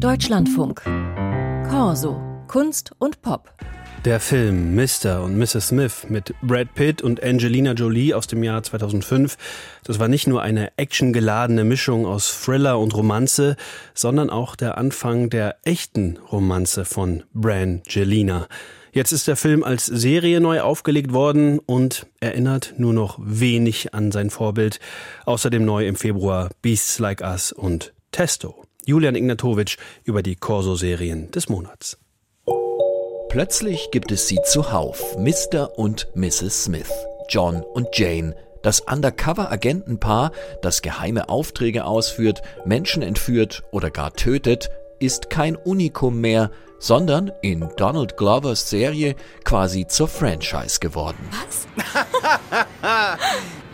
Deutschlandfunk. Corso. Kunst und Pop. Der Film Mr. und Mrs. Smith mit Brad Pitt und Angelina Jolie aus dem Jahr 2005, das war nicht nur eine actiongeladene Mischung aus Thriller und Romanze, sondern auch der Anfang der echten Romanze von Brangelina. Jetzt ist der Film als Serie neu aufgelegt worden und erinnert nur noch wenig an sein Vorbild. Außerdem neu im Februar Beasts Like Us und Testo. Julian Ignatowitsch über die Corso-Serien des Monats. Plötzlich gibt es sie zuhauf, Mr. und Mrs. Smith, John und Jane, das Undercover-Agentenpaar, das geheime Aufträge ausführt, Menschen entführt oder gar tötet, ist kein Unikum mehr, sondern in Donald Glovers Serie quasi zur Franchise geworden. Was?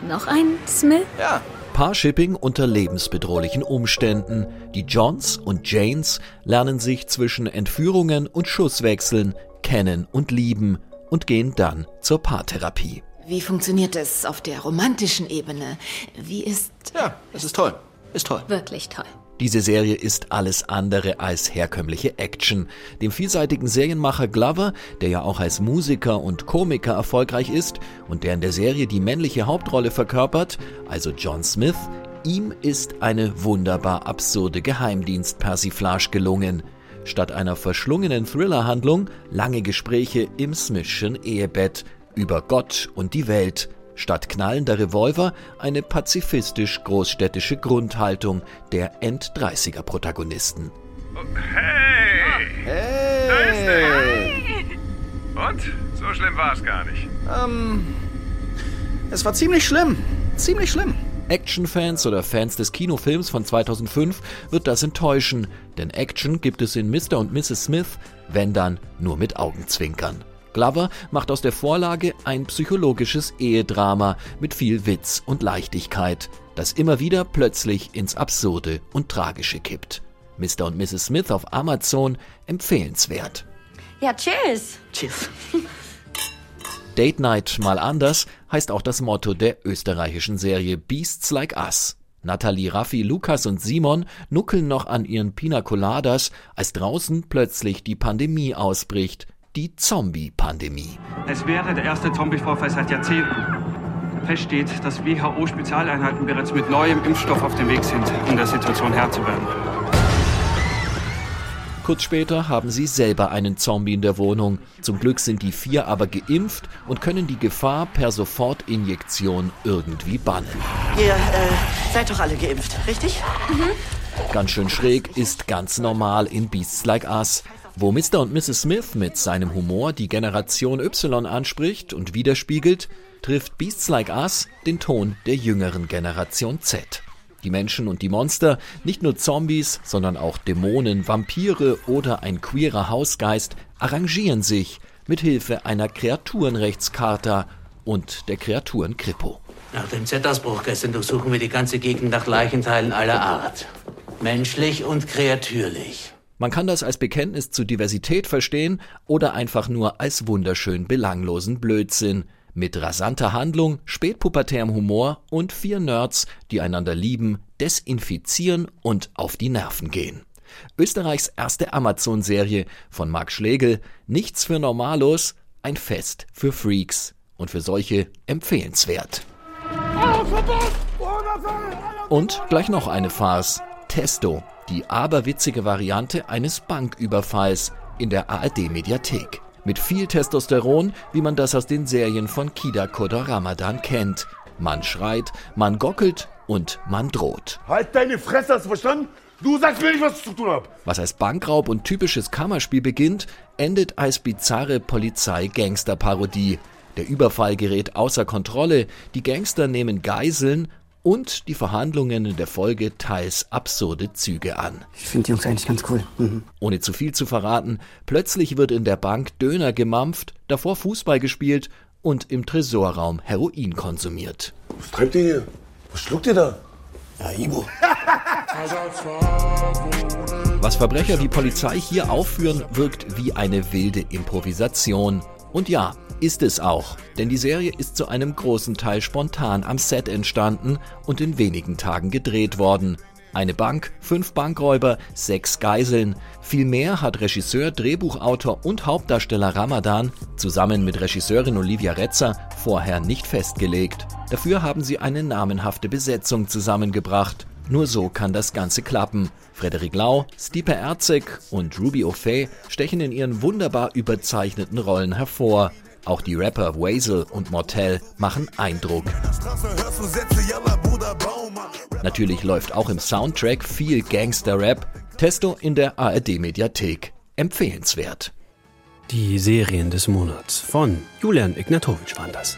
Noch ein Smith? Ja. Paarshipping unter lebensbedrohlichen Umständen. Die Johns und Janes lernen sich zwischen Entführungen und Schusswechseln kennen und lieben und gehen dann zur Paartherapie. Wie funktioniert es auf der romantischen Ebene? Wie ist. Ja, es ist toll. Ist toll. Wirklich toll. Diese Serie ist alles andere als herkömmliche Action. Dem vielseitigen Serienmacher Glover, der ja auch als Musiker und Komiker erfolgreich ist und der in der Serie die männliche Hauptrolle verkörpert, also John Smith, ihm ist eine wunderbar absurde Geheimdienst-Persiflage gelungen. Statt einer verschlungenen Thriller-Handlung lange Gespräche im Smithschen Ehebett über Gott und die Welt Statt knallender Revolver eine pazifistisch-großstädtische Grundhaltung der End-30er-Protagonisten. Oh, hey! Hey! Da ist er! Und? So schlimm war es gar nicht. Ähm. Es war ziemlich schlimm. Ziemlich schlimm. Actionfans oder Fans des Kinofilms von 2005 wird das enttäuschen, denn Action gibt es in Mr. und Mrs. Smith, wenn dann nur mit Augenzwinkern. Glover macht aus der Vorlage ein psychologisches Ehedrama mit viel Witz und Leichtigkeit, das immer wieder plötzlich ins Absurde und Tragische kippt. Mr. und Mrs. Smith auf Amazon empfehlenswert. Ja, cheers. Cheers. Date Night mal anders heißt auch das Motto der österreichischen Serie Beasts Like Us. Nathalie, Raffi, Lukas und Simon nuckeln noch an ihren Pina Coladas, als draußen plötzlich die Pandemie ausbricht, die Zombie-Pandemie. Es wäre der erste Zombie-Vorfall seit Jahrzehnten. Fest steht, dass WHO-Spezialeinheiten bereits mit neuem Impfstoff auf dem Weg sind, um der Situation Herr zu werden. Kurz später haben sie selber einen Zombie in der Wohnung. Zum Glück sind die vier aber geimpft und können die Gefahr per Sofortinjektion irgendwie bannen. Ihr äh, seid doch alle geimpft, richtig? Ganz schön schräg ist ganz normal in Beasts Like Us. Wo Mr. und Mrs. Smith mit seinem Humor die Generation Y anspricht und widerspiegelt, trifft Beasts Like Us den Ton der jüngeren Generation Z. Die Menschen und die Monster, nicht nur Zombies, sondern auch Dämonen, Vampire oder ein queerer Hausgeist, arrangieren sich mit Hilfe einer Kreaturenrechtscharta und der Kreaturenkripo. Nach dem Z-Ausbruch gestern durchsuchen wir die ganze Gegend nach Leichenteilen aller Art. Menschlich und kreatürlich. Man kann das als Bekenntnis zur Diversität verstehen oder einfach nur als wunderschön belanglosen Blödsinn. Mit rasanter Handlung, spätpubertärem Humor und vier Nerds, die einander lieben, desinfizieren und auf die Nerven gehen. Österreichs erste Amazon-Serie von Marc Schlegel, nichts für Normalos, ein Fest für Freaks und für solche empfehlenswert. Und gleich noch eine Farce. Testo, die aberwitzige Variante eines Banküberfalls in der ARD-Mediathek. Mit viel Testosteron, wie man das aus den Serien von Kida Kodor Ramadan kennt. Man schreit, man gockelt und man droht. Halt deine Fresse, hast du verstanden? Du sagst mir nicht, was ich zu tun hab. Was als Bankraub und typisches Kammerspiel beginnt, endet als bizarre Polizei-Gangster-Parodie. Der Überfall gerät außer Kontrolle, die Gangster nehmen Geiseln und die Verhandlungen in der Folge teils absurde Züge an. Ich finde die Jungs eigentlich ganz cool. Mhm. Ohne zu viel zu verraten, plötzlich wird in der Bank Döner gemampft, davor Fußball gespielt und im Tresorraum Heroin konsumiert. Was treibt ihr hier? Was schluckt ihr da? Ja, Ibo. Was Verbrecher wie Polizei hier aufführen, wirkt wie eine wilde Improvisation. Und ja, ist es auch, denn die Serie ist zu einem großen Teil spontan am Set entstanden und in wenigen Tagen gedreht worden. Eine Bank, fünf Bankräuber, sechs Geiseln. Viel mehr hat Regisseur, Drehbuchautor und Hauptdarsteller Ramadan zusammen mit Regisseurin Olivia Retzer vorher nicht festgelegt. Dafür haben sie eine namenhafte Besetzung zusammengebracht. Nur so kann das Ganze klappen. Frederik Lau, Stipe Erzeg und Ruby O'Fay stechen in ihren wunderbar überzeichneten Rollen hervor. Auch die Rapper Wazel und Mortel machen Eindruck. Natürlich läuft auch im Soundtrack viel Gangster-Rap. Testo in der ARD-Mediathek. Empfehlenswert. Die Serien des Monats von Julian Ignatowitsch waren das.